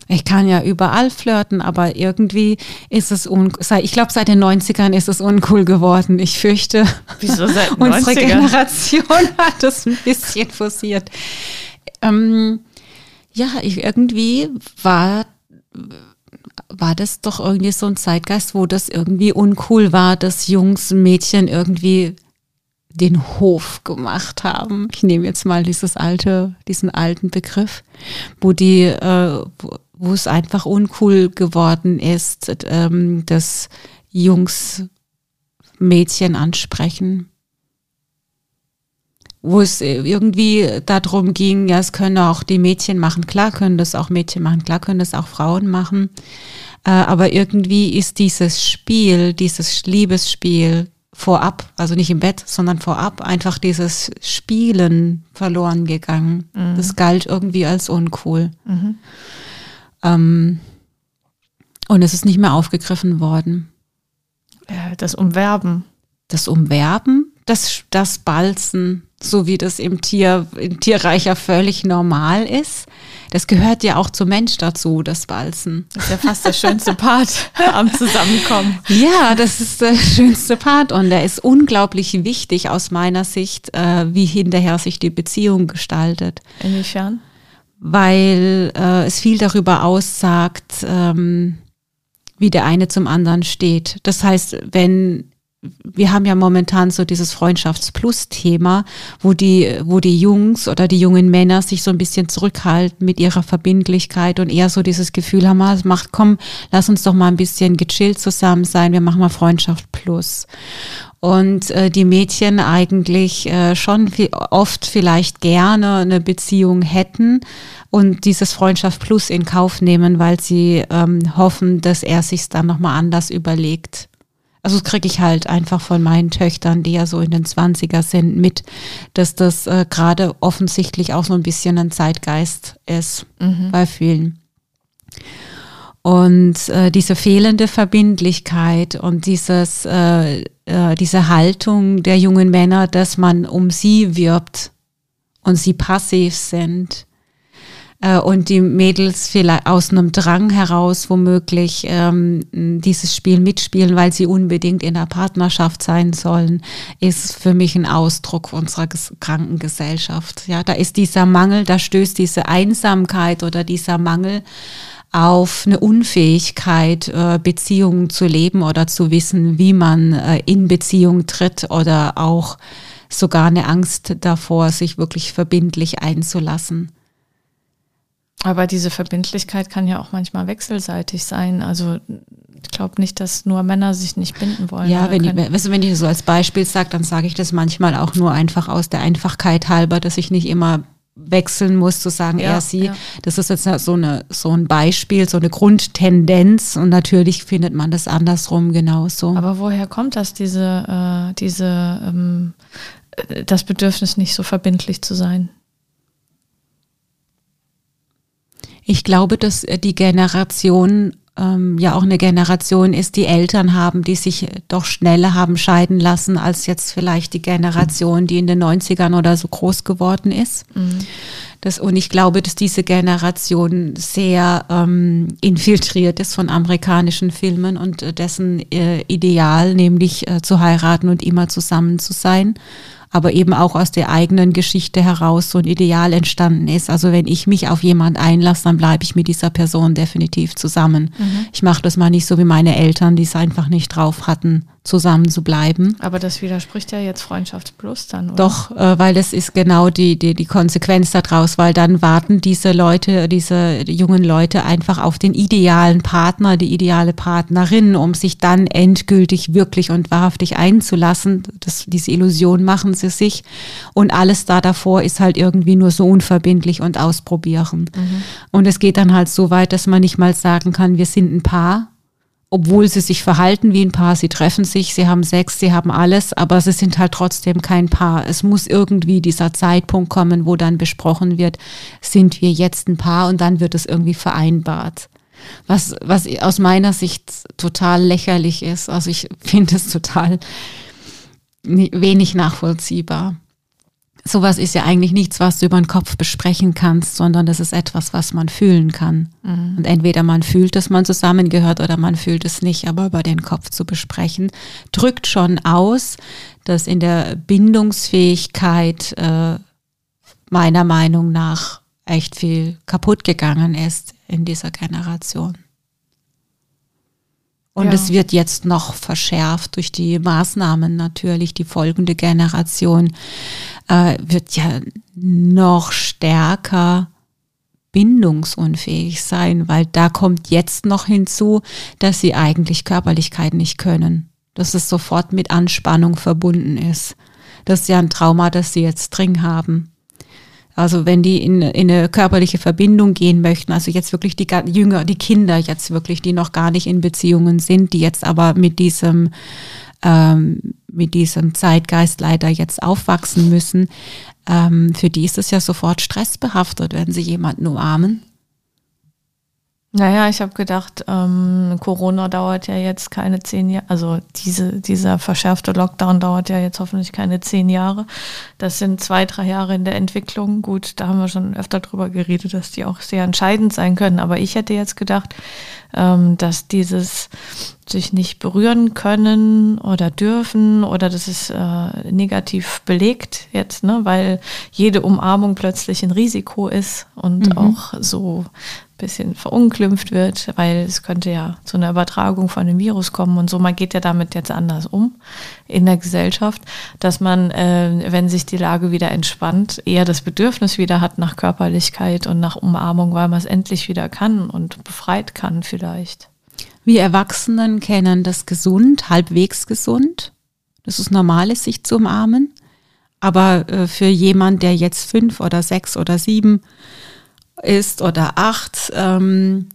S1: Ich kann ja überall flirten, aber irgendwie ist es uncool. Ich glaube, seit den 90ern ist es uncool geworden. Ich fürchte,
S2: Wieso seit
S1: unsere Generation hat es ein bisschen forciert. Ähm, ja, ich, irgendwie war war das doch irgendwie so ein Zeitgeist, wo das irgendwie uncool war, dass Jungs, Mädchen irgendwie den Hof gemacht haben. Ich nehme jetzt mal dieses alte, diesen alten Begriff, wo die, äh, wo, wo es einfach uncool geworden ist, ähm, dass Jungs Mädchen ansprechen wo es irgendwie darum ging, ja, es können auch die Mädchen machen, klar können das auch Mädchen machen, klar können das auch Frauen machen. Äh, aber irgendwie ist dieses Spiel, dieses Liebesspiel vorab, also nicht im Bett, sondern vorab, einfach dieses Spielen verloren gegangen. Mhm. Das galt irgendwie als uncool. Mhm. Ähm, und es ist nicht mehr aufgegriffen worden.
S2: Das Umwerben.
S1: Das Umwerben, das, das Balzen, so wie das im Tier, im Tierreich ja völlig normal ist. Das gehört ja auch zum Mensch dazu, das Balzen.
S2: Das ist ja fast der schönste Part am Zusammenkommen.
S1: Ja, das ist der schönste Part und der ist unglaublich wichtig aus meiner Sicht, äh, wie hinterher sich die Beziehung gestaltet.
S2: Inwiefern?
S1: Weil äh, es viel darüber aussagt, ähm, wie der eine zum anderen steht. Das heißt, wenn wir haben ja momentan so dieses Freundschafts-Plus-Thema, wo die, wo die Jungs oder die jungen Männer sich so ein bisschen zurückhalten mit ihrer Verbindlichkeit und eher so dieses Gefühl haben, ah, es macht, komm, lass uns doch mal ein bisschen gechillt zusammen sein, wir machen mal Freundschaft Plus. Und äh, die Mädchen eigentlich äh, schon viel, oft vielleicht gerne eine Beziehung hätten und dieses Freundschaft Plus in Kauf nehmen, weil sie ähm, hoffen, dass er sich dann nochmal anders überlegt. Also das kriege ich halt einfach von meinen Töchtern, die ja so in den 20er sind, mit, dass das äh, gerade offensichtlich auch so ein bisschen ein Zeitgeist ist mhm. bei vielen. Und äh, diese fehlende Verbindlichkeit und dieses, äh, äh, diese Haltung der jungen Männer, dass man um sie wirbt und sie passiv sind, äh, und die Mädels vielleicht aus einem Drang heraus womöglich ähm, dieses Spiel mitspielen, weil sie unbedingt in der Partnerschaft sein sollen, ist für mich ein Ausdruck unserer kranken Gesellschaft. Ja, da ist dieser Mangel, da stößt diese Einsamkeit oder dieser Mangel auf eine Unfähigkeit, äh, Beziehungen zu leben oder zu wissen, wie man äh, in Beziehung tritt oder auch sogar eine Angst davor, sich wirklich verbindlich einzulassen.
S2: Aber diese Verbindlichkeit kann ja auch manchmal wechselseitig sein. Also ich glaube nicht, dass nur Männer sich nicht binden wollen.
S1: Ja, wenn ich, weißt du, wenn ich das so als Beispiel sage, dann sage ich das manchmal auch nur einfach aus der Einfachkeit halber, dass ich nicht immer wechseln muss, zu sagen, ja, er, sie. Ja. Das ist jetzt so, eine, so ein Beispiel, so eine Grundtendenz und natürlich findet man das andersrum genauso.
S2: Aber woher kommt das, diese, äh, diese, ähm, äh, das Bedürfnis nicht so verbindlich zu sein?
S1: Ich glaube, dass äh, die Generation ähm, ja auch eine Generation ist, die Eltern haben, die sich doch schneller haben scheiden lassen, als jetzt vielleicht die Generation, die in den 90ern oder so groß geworden ist. Mhm. Das, und ich glaube, dass diese Generation sehr ähm, infiltriert ist von amerikanischen Filmen und äh, dessen äh, Ideal, nämlich äh, zu heiraten und immer zusammen zu sein aber eben auch aus der eigenen Geschichte heraus so ein Ideal entstanden ist. Also wenn ich mich auf jemand einlasse, dann bleibe ich mit dieser Person definitiv zusammen. Mhm. Ich mache das mal nicht so wie meine Eltern, die es einfach nicht drauf hatten, zusammen zu bleiben.
S2: Aber das widerspricht ja jetzt Freundschaftsplus dann, oder?
S1: Doch, äh, weil das ist genau die, die, die Konsequenz daraus, weil dann warten diese Leute, diese jungen Leute einfach auf den idealen Partner, die ideale Partnerin, um sich dann endgültig wirklich und wahrhaftig einzulassen. Das, diese Illusion machen sie sich. Und alles da davor ist halt irgendwie nur so unverbindlich und ausprobieren. Mhm. Und es geht dann halt so weit, dass man nicht mal sagen kann, wir sind ein Paar, obwohl sie sich verhalten wie ein Paar, sie treffen sich, sie haben Sex, sie haben alles, aber sie sind halt trotzdem kein Paar. Es muss irgendwie dieser Zeitpunkt kommen, wo dann besprochen wird, sind wir jetzt ein Paar und dann wird es irgendwie vereinbart. Was, was aus meiner Sicht total lächerlich ist. Also ich finde es total wenig nachvollziehbar sowas ist ja eigentlich nichts, was du über den Kopf besprechen kannst, sondern das ist etwas, was man fühlen kann. Mhm. Und entweder man fühlt, dass man zusammengehört oder man fühlt es nicht, aber über den Kopf zu besprechen, drückt schon aus, dass in der Bindungsfähigkeit äh, meiner Meinung nach echt viel kaputt gegangen ist in dieser Generation. Und ja. es wird jetzt noch verschärft durch die Maßnahmen natürlich. Die folgende Generation äh, wird ja noch stärker bindungsunfähig sein, weil da kommt jetzt noch hinzu, dass sie eigentlich Körperlichkeit nicht können. Dass es sofort mit Anspannung verbunden ist. Das ist ja ein Trauma, das sie jetzt dringend haben. Also wenn die in, in eine körperliche Verbindung gehen möchten, also jetzt wirklich die Jünger, die Kinder jetzt wirklich, die noch gar nicht in Beziehungen sind, die jetzt aber mit diesem ähm, mit diesem Zeitgeist leider jetzt aufwachsen müssen, ähm, für die ist es ja sofort stressbehaftet, wenn sie jemanden umarmen.
S2: Naja, ich habe gedacht, ähm, Corona dauert ja jetzt keine zehn Jahre, also diese, dieser verschärfte Lockdown dauert ja jetzt hoffentlich keine zehn Jahre. Das sind zwei, drei Jahre in der Entwicklung. Gut, da haben wir schon öfter drüber geredet, dass die auch sehr entscheidend sein können. Aber ich hätte jetzt gedacht, dass dieses sich nicht berühren können oder dürfen oder das ist äh, negativ belegt jetzt, ne, weil jede Umarmung plötzlich ein Risiko ist und mhm. auch so bisschen verunglimpft wird, weil es könnte ja zu einer Übertragung von dem Virus kommen und so. Man geht ja damit jetzt anders um in der Gesellschaft, dass man, äh, wenn sich die Lage wieder entspannt, eher das Bedürfnis wieder hat nach Körperlichkeit und nach Umarmung, weil man es endlich wieder kann und befreit kann vielleicht.
S1: Wir Erwachsenen kennen das gesund, halbwegs gesund. Das ist normal, sich zu umarmen. Aber äh, für jemand, der jetzt fünf oder sechs oder sieben ist oder acht, ähm,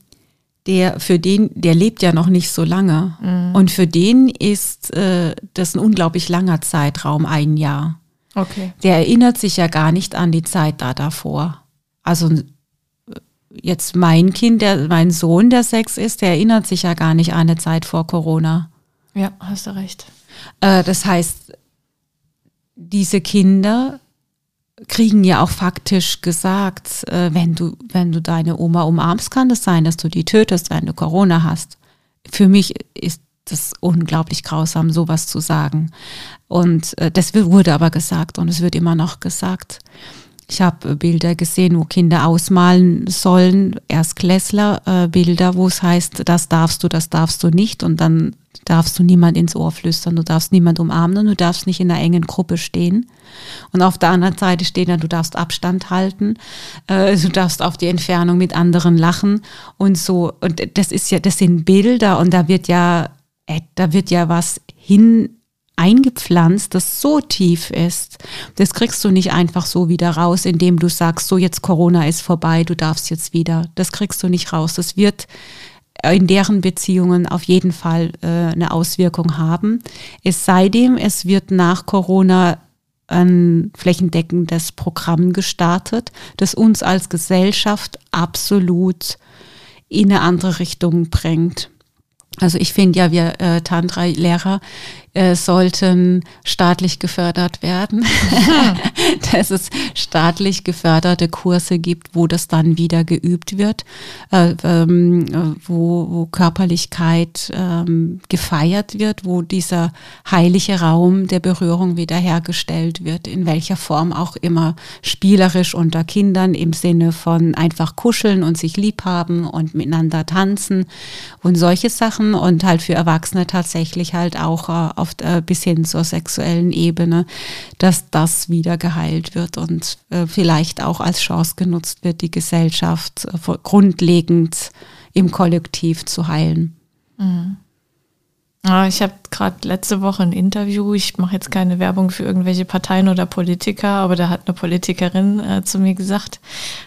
S1: der für den, der lebt ja noch nicht so lange. Mhm. Und für den ist äh, das ein unglaublich langer Zeitraum, ein Jahr.
S2: Okay.
S1: Der erinnert sich ja gar nicht an die Zeit da davor. Also jetzt mein Kind, der, mein Sohn, der sechs ist, der erinnert sich ja gar nicht an eine Zeit vor Corona.
S2: Ja, hast du recht.
S1: Äh, das heißt, diese Kinder kriegen ja auch faktisch gesagt, äh, wenn du, wenn du deine Oma umarmst, kann es sein, dass du die tötest, wenn du Corona hast. Für mich ist das unglaublich grausam, sowas zu sagen. Und äh, das wurde aber gesagt und es wird immer noch gesagt. Ich habe Bilder gesehen, wo Kinder ausmalen sollen, Erstklässler, äh, Bilder, wo es heißt, das darfst du, das darfst du nicht. Und dann darfst du niemand ins Ohr flüstern, du darfst niemand umarmen und du darfst nicht in einer engen Gruppe stehen. Und auf der anderen Seite steht dann, du darfst Abstand halten, äh, du darfst auf die Entfernung mit anderen lachen und so. Und das ist ja, das sind Bilder und da wird ja, äh, da wird ja was hin eingepflanzt, das so tief ist. Das kriegst du nicht einfach so wieder raus, indem du sagst, so jetzt Corona ist vorbei, du darfst jetzt wieder. Das kriegst du nicht raus. Das wird in deren Beziehungen auf jeden Fall äh, eine Auswirkung haben. Es sei denn, es wird nach Corona ein flächendeckendes Programm gestartet, das uns als Gesellschaft absolut in eine andere Richtung bringt. Also ich finde ja, wir äh, Tantra-Lehrer äh, sollten staatlich gefördert werden, dass es staatlich geförderte Kurse gibt, wo das dann wieder geübt wird, äh, ähm, wo, wo Körperlichkeit ähm, gefeiert wird, wo dieser heilige Raum der Berührung wiederhergestellt wird, in welcher Form auch immer, spielerisch unter Kindern im Sinne von einfach kuscheln und sich lieb haben und miteinander tanzen und solche Sachen und halt für Erwachsene tatsächlich halt auch äh, auf, äh, bis hin zur sexuellen Ebene, dass das wieder geheilt wird und äh, vielleicht auch als Chance genutzt wird, die Gesellschaft äh, grundlegend im Kollektiv zu heilen.
S2: Mhm. Ja, ich habe gerade letzte Woche ein Interview. Ich mache jetzt keine Werbung für irgendwelche Parteien oder Politiker, aber da hat eine Politikerin äh, zu mir gesagt,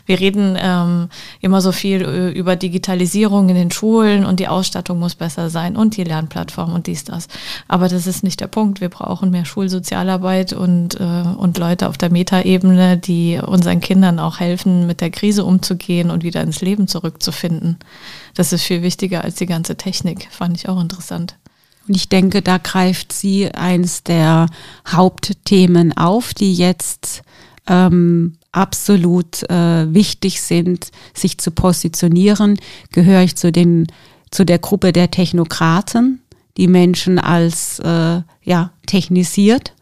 S2: wir reden ähm, immer so viel äh, über Digitalisierung in den Schulen und die Ausstattung muss besser sein und die Lernplattform und dies, das. Aber das ist nicht der Punkt. Wir brauchen mehr Schulsozialarbeit und, äh, und Leute auf der Metaebene, die unseren Kindern auch helfen, mit der Krise umzugehen und wieder ins Leben zurückzufinden. Das ist viel wichtiger als die ganze Technik. Fand ich auch interessant.
S1: Und ich denke, da greift sie eins der Hauptthemen auf, die jetzt ähm, absolut äh, wichtig sind, sich zu positionieren. Gehöre ich zu den zu der Gruppe der Technokraten, die Menschen als äh, ja technisiert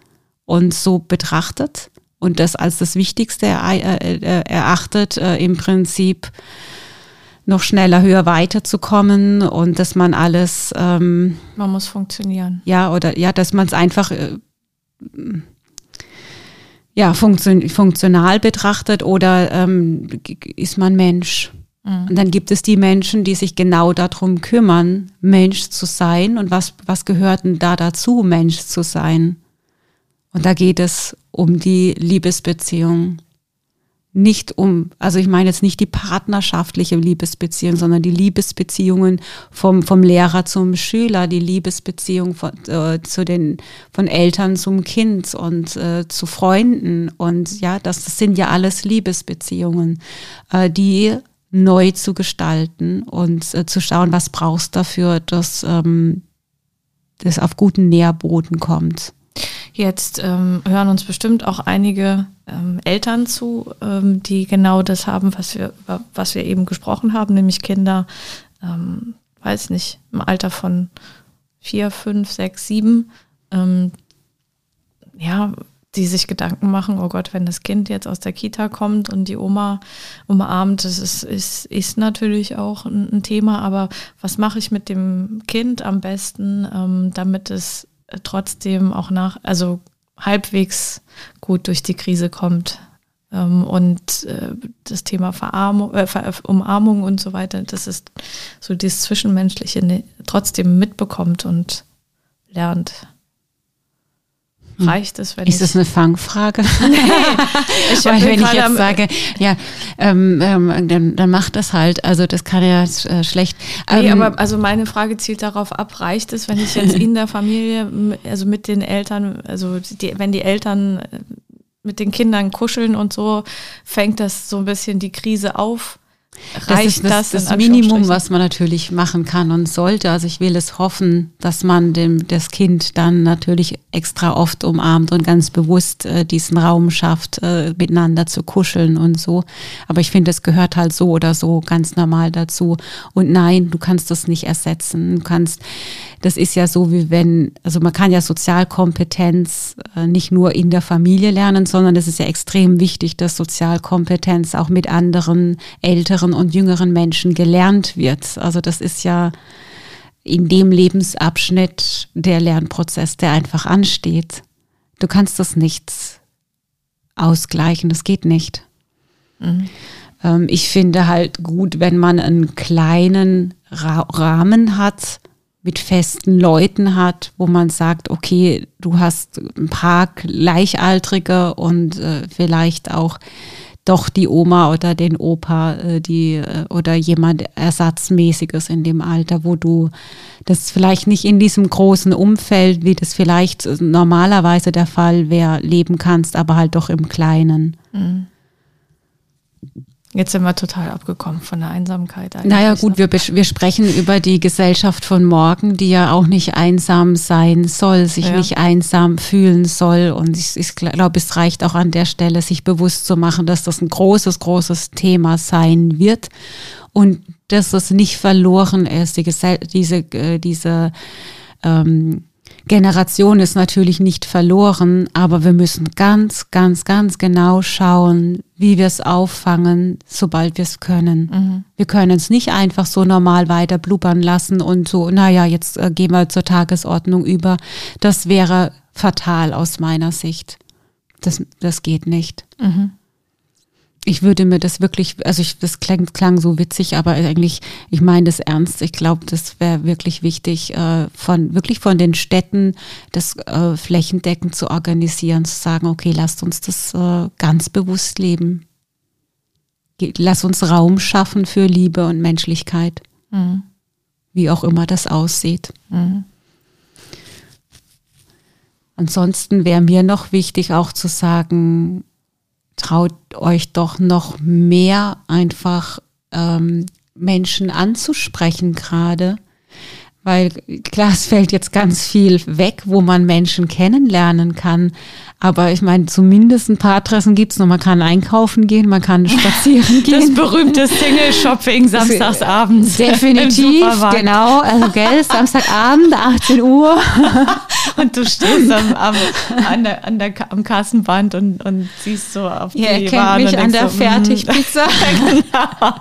S1: und so betrachtet und das als das Wichtigste er, äh, äh, erachtet, äh, im Prinzip noch schneller, höher weiterzukommen und dass man alles. Ähm,
S2: man muss funktionieren.
S1: Ja, oder ja, dass man es einfach äh, ja, funktion funktional betrachtet oder ähm, ist man Mensch. Mhm. Und dann gibt es die Menschen, die sich genau darum kümmern, Mensch zu sein. Und was, was gehört denn da dazu, Mensch zu sein? Und da geht es um die Liebesbeziehung nicht um, also ich meine jetzt nicht die partnerschaftliche Liebesbeziehung, sondern die Liebesbeziehungen vom, vom Lehrer zum Schüler, die Liebesbeziehung von, äh, zu den, von Eltern zum Kind und äh, zu Freunden. Und ja, das, das sind ja alles Liebesbeziehungen, äh, die neu zu gestalten und äh, zu schauen, was brauchst du dafür, dass ähm, das auf guten Nährboden kommt.
S2: Jetzt ähm, hören uns bestimmt auch einige ähm, Eltern zu, ähm, die genau das haben, was wir, was wir eben gesprochen haben, nämlich Kinder, ähm, weiß nicht, im Alter von vier, fünf, sechs, sieben, ähm, ja, die sich Gedanken machen, oh Gott, wenn das Kind jetzt aus der Kita kommt und die Oma umarmt, das ist, ist, ist natürlich auch ein, ein Thema, aber was mache ich mit dem Kind am besten, ähm, damit es trotzdem auch nach, also halbwegs gut durch die Krise kommt. Ähm, und äh, das Thema Verarmung, äh, Umarmung und so weiter, das ist so das Zwischenmenschliche ne, trotzdem mitbekommt und lernt. Hm. Reicht es, wenn
S1: Ist das eine Fangfrage? nee, ich Weil wenn ich jetzt sage, ja, ähm, ähm, dann, dann macht das halt. Also das kann ja äh, schlecht.
S2: Nee, ähm, aber also meine Frage zielt darauf ab, reicht es, wenn ich jetzt in der Familie, also mit den Eltern, also die, wenn die Eltern äh, mit den Kindern kuscheln und so, fängt das so ein bisschen die Krise auf?
S1: Reicht das ist das, das Minimum, was man natürlich machen kann und sollte. Also ich will es hoffen, dass man dem, das Kind dann natürlich extra oft umarmt und ganz bewusst äh, diesen Raum schafft, äh, miteinander zu kuscheln und so. Aber ich finde, es gehört halt so oder so ganz normal dazu. Und nein, du kannst das nicht ersetzen. Du kannst, das ist ja so, wie wenn, also man kann ja Sozialkompetenz äh, nicht nur in der Familie lernen, sondern es ist ja extrem wichtig, dass Sozialkompetenz auch mit anderen älteren und jüngeren Menschen gelernt wird. Also das ist ja in dem Lebensabschnitt der Lernprozess, der einfach ansteht. Du kannst das nicht ausgleichen, das geht nicht. Mhm. Ähm, ich finde halt gut, wenn man einen kleinen Ra Rahmen hat, mit festen Leuten hat, wo man sagt, okay, du hast ein paar Gleichaltrige und äh, vielleicht auch doch die Oma oder den Opa, äh, die äh, oder jemand Ersatzmäßiges in dem Alter, wo du das vielleicht nicht in diesem großen Umfeld, wie das vielleicht normalerweise der Fall wäre, leben kannst, aber halt doch im Kleinen. Mhm.
S2: Jetzt sind wir total abgekommen von der Einsamkeit.
S1: Naja gut, wir, wir sprechen über die Gesellschaft von morgen, die ja auch nicht einsam sein soll, sich ja. nicht einsam fühlen soll. Und ich, ich glaube, es reicht auch an der Stelle, sich bewusst zu machen, dass das ein großes, großes Thema sein wird und dass es nicht verloren ist, die Gesell diese, äh, diese ähm, Generation ist natürlich nicht verloren, aber wir müssen ganz, ganz, ganz genau schauen, wie wir es auffangen, sobald wir es können. Mhm. Wir können es nicht einfach so normal weiter blubbern lassen und so, naja, jetzt äh, gehen wir zur Tagesordnung über. Das wäre fatal aus meiner Sicht. Das, das geht nicht. Mhm ich würde mir das wirklich, also ich, das klang, klang so witzig, aber eigentlich, ich meine das ernst. Ich glaube, das wäre wirklich wichtig, äh, von wirklich von den Städten das äh, flächendeckend zu organisieren, zu sagen, okay, lasst uns das äh, ganz bewusst leben. Lass uns Raum schaffen für Liebe und Menschlichkeit, mhm. wie auch immer das aussieht. Mhm. Ansonsten wäre mir noch wichtig auch zu sagen, traut euch doch noch mehr einfach ähm, Menschen anzusprechen gerade. Weil klar, es fällt jetzt ganz viel weg, wo man Menschen kennenlernen kann. Aber ich meine, zumindest ein paar Adressen gibt's noch. Man kann einkaufen gehen, man kann spazieren gehen.
S2: Das berühmte Single-Shopping samstagsabends.
S1: Definitiv, genau. Also gell, Samstagabend, 18 Uhr.
S2: Und du stehst am, am, an der, an der, am Kassenband und, und siehst so auf
S1: ja, die Waren. mich an der so, hm. Fertigpizza. genau.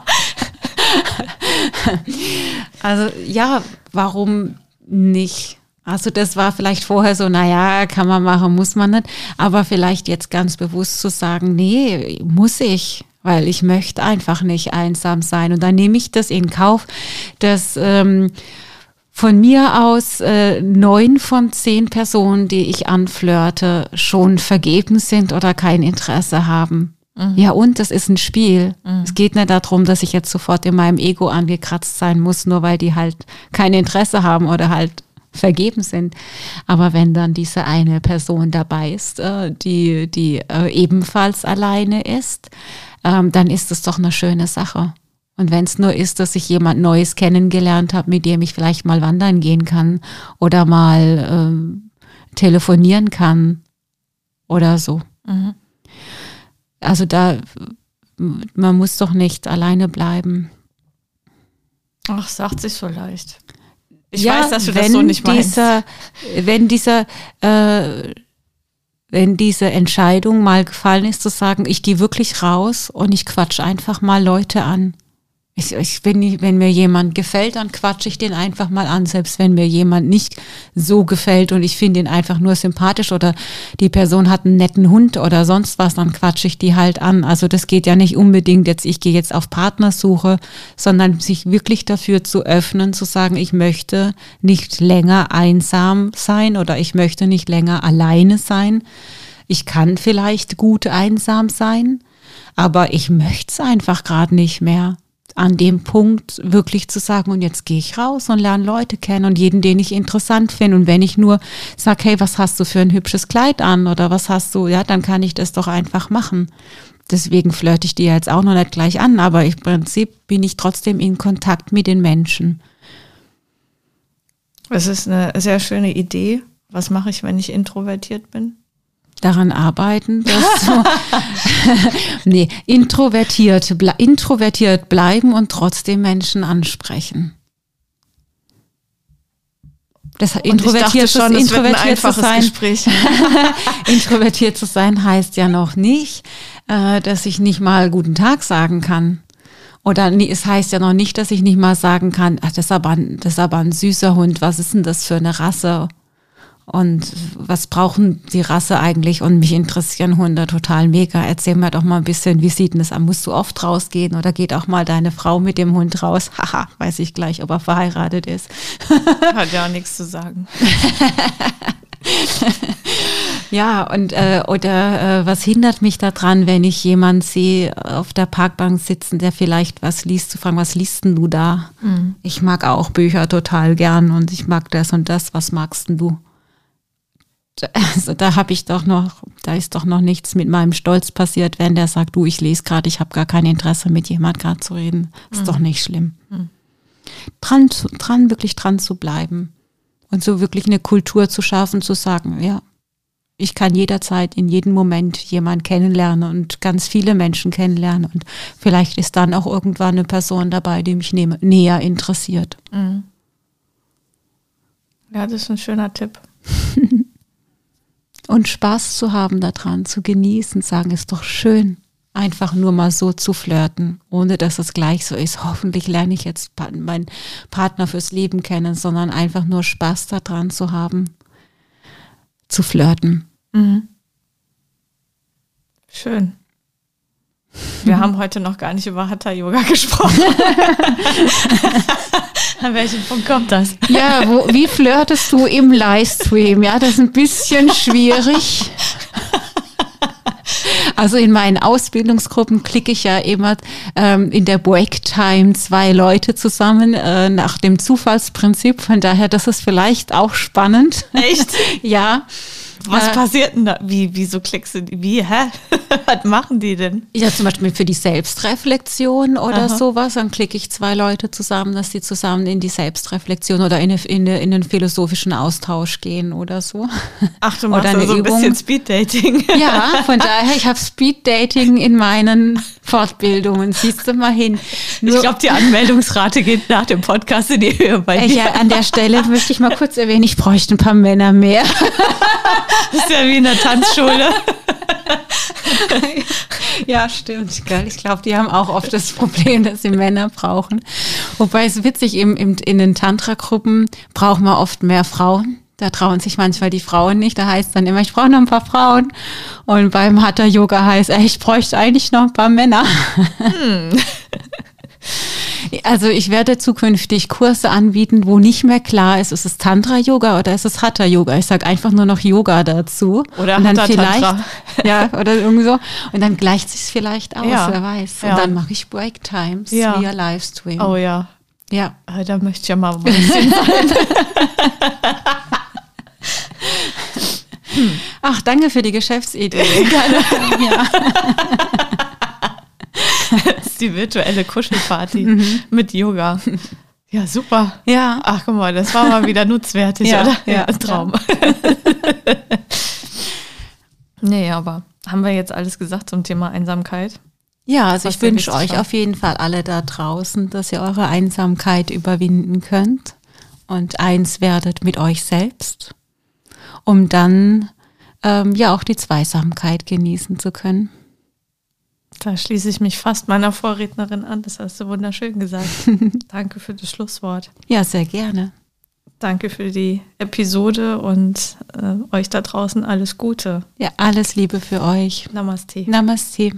S1: also ja, warum nicht? Also das war vielleicht vorher so, naja, kann man machen, muss man nicht. Aber vielleicht jetzt ganz bewusst zu sagen, nee, muss ich, weil ich möchte einfach nicht einsam sein. Und dann nehme ich das in Kauf, dass ähm, von mir aus äh, neun von zehn Personen, die ich anflirte, schon vergeben sind oder kein Interesse haben. Mhm. Ja, und das ist ein Spiel. Mhm. Es geht nicht darum, dass ich jetzt sofort in meinem Ego angekratzt sein muss, nur weil die halt kein Interesse haben oder halt vergeben sind. Aber wenn dann diese eine Person dabei ist, äh, die, die äh, ebenfalls alleine ist, ähm, dann ist es doch eine schöne Sache. Und wenn es nur ist, dass ich jemand Neues kennengelernt habe, mit dem ich vielleicht mal wandern gehen kann oder mal ähm, telefonieren kann oder so. Mhm. Also da, man muss doch nicht alleine bleiben.
S2: Ach, sagt sich so leicht.
S1: Ich ja, weiß, dass du das so nicht meinst. Dieser, wenn dieser, äh, wenn diese Entscheidung mal gefallen ist, zu sagen, ich gehe wirklich raus und ich quatsch einfach mal Leute an. Ich, ich bin wenn mir jemand gefällt, dann quatsche ich den einfach mal an, selbst wenn mir jemand nicht so gefällt und ich finde ihn einfach nur sympathisch oder die Person hat einen netten Hund oder sonst was, dann quatsche ich die halt an. Also das geht ja nicht unbedingt jetzt, ich gehe jetzt auf Partnersuche, sondern sich wirklich dafür zu öffnen, zu sagen, ich möchte nicht länger einsam sein oder ich möchte nicht länger alleine sein. Ich kann vielleicht gut einsam sein, aber ich möchte es einfach gerade nicht mehr an dem Punkt wirklich zu sagen, und jetzt gehe ich raus und lerne Leute kennen und jeden, den ich interessant finde. Und wenn ich nur sage, hey, was hast du für ein hübsches Kleid an oder was hast du, ja, dann kann ich das doch einfach machen. Deswegen flirte ich die jetzt auch noch nicht gleich an, aber im Prinzip bin ich trotzdem in Kontakt mit den Menschen.
S2: Es ist eine sehr schöne Idee. Was mache ich, wenn ich introvertiert bin?
S1: Daran arbeiten, dass so, nee, introvertiert, ble introvertiert bleiben und trotzdem Menschen ansprechen. Das introvertiert, schon, introvertiert zu sein. introvertiert zu sein heißt ja noch nicht, äh, dass ich nicht mal guten Tag sagen kann. Oder es heißt ja noch nicht, dass ich nicht mal sagen kann, ach, das ist aber das ist aber ein süßer Hund, was ist denn das für eine Rasse? Und was brauchen die Rasse eigentlich? Und mich interessieren Hunde total mega. Erzähl mir doch mal ein bisschen, wie sieht denn das an? Musst du oft rausgehen oder geht auch mal deine Frau mit dem Hund raus? Haha, weiß ich gleich, ob er verheiratet ist.
S2: Hat ja auch nichts zu sagen.
S1: ja, und äh, oder äh, was hindert mich daran, wenn ich jemand sehe auf der Parkbank sitzen, der vielleicht was liest, zu fragen, was liest denn du da? Mhm. Ich mag auch Bücher total gern und ich mag das und das. Was magst denn du? Also da habe ich doch noch, da ist doch noch nichts mit meinem Stolz passiert, wenn der sagt, du, ich lese gerade, ich habe gar kein Interesse, mit jemand gerade zu reden. Ist mhm. doch nicht schlimm. Mhm. Dran, zu, dran, wirklich dran zu bleiben und so wirklich eine Kultur zu schaffen, zu sagen, ja, ich kann jederzeit in jedem Moment jemand kennenlernen und ganz viele Menschen kennenlernen und vielleicht ist dann auch irgendwann eine Person dabei, die mich nehme, näher interessiert. Mhm.
S2: Ja, das ist ein schöner Tipp.
S1: und Spaß zu haben daran, zu genießen, sagen, ist doch schön, einfach nur mal so zu flirten, ohne dass es gleich so ist. Hoffentlich lerne ich jetzt meinen Partner fürs Leben kennen, sondern einfach nur Spaß daran zu haben, zu flirten. Mhm.
S2: Schön. Wir haben heute noch gar nicht über Hatha Yoga gesprochen. An welchem Punkt kommt das?
S1: Ja, wo, wie flirtest du im Livestream? Ja, das ist ein bisschen schwierig. Also in meinen Ausbildungsgruppen klicke ich ja immer ähm, in der Breaktime zwei Leute zusammen äh, nach dem Zufallsprinzip. Von daher, das ist vielleicht auch spannend.
S2: Echt?
S1: ja.
S2: Was äh, passiert denn da? Wie, wieso klickst du, wie, hä? Was machen die denn?
S1: Ja, zum Beispiel für die Selbstreflexion oder Aha. sowas, dann klicke ich zwei Leute zusammen, dass sie zusammen in die Selbstreflexion oder in, in, in den philosophischen Austausch gehen oder so.
S2: Ach, du machst oder also ein bisschen Speeddating.
S1: Ja, von daher, ich habe Speeddating in meinen Fortbildungen, siehst du mal hin.
S2: Nur, ich glaube, die Anmeldungsrate geht nach dem Podcast in die Höhe
S1: bei dir. Ja, an der Stelle möchte ich mal kurz erwähnen, ich bräuchte ein paar Männer mehr.
S2: Das ist ja wie in der Tanzschule.
S1: ja, stimmt. Ich glaube, die haben auch oft das Problem, dass sie Männer brauchen. Wobei es witzig, im, im, in den Tantra-Gruppen brauchen wir oft mehr Frauen. Da trauen sich manchmal die Frauen nicht. Da heißt dann immer, ich brauche noch ein paar Frauen. Und beim Hatha Yoga heißt, ey, ich bräuchte eigentlich noch ein paar Männer. Hm. Also ich werde zukünftig Kurse anbieten, wo nicht mehr klar ist, ist es Tantra-Yoga oder ist es Hatha-Yoga. Ich sage einfach nur noch Yoga dazu.
S2: Oder und dann Hatha vielleicht,
S1: Ja, oder irgendwie so. Und dann gleicht sich vielleicht aus, ja. wer weiß. Und ja. dann mache ich Breaktimes ja. via Livestream.
S2: Oh ja.
S1: Ja.
S2: Ah, da möchte ich ja mal ein bisschen
S1: Ach, danke für die Geschäftsidee. Gerne. ja.
S2: Die virtuelle Kuschelparty mhm. mit Yoga. Ja, super.
S1: Ja.
S2: Ach, guck mal, das war mal wieder nutzwertig,
S1: ja,
S2: oder?
S1: Ja, ein Traum.
S2: Ja. nee, aber haben wir jetzt alles gesagt zum Thema Einsamkeit?
S1: Ja, also ich wünsche euch auf jeden Fall alle da draußen, dass ihr eure Einsamkeit überwinden könnt und eins werdet mit euch selbst, um dann ähm, ja auch die Zweisamkeit genießen zu können.
S2: Da schließe ich mich fast meiner Vorrednerin an. Das hast du wunderschön gesagt. Danke für das Schlusswort.
S1: Ja, sehr gerne.
S2: Danke für die Episode und äh, euch da draußen alles Gute.
S1: Ja, alles Liebe für euch.
S2: Namaste.
S1: Namaste.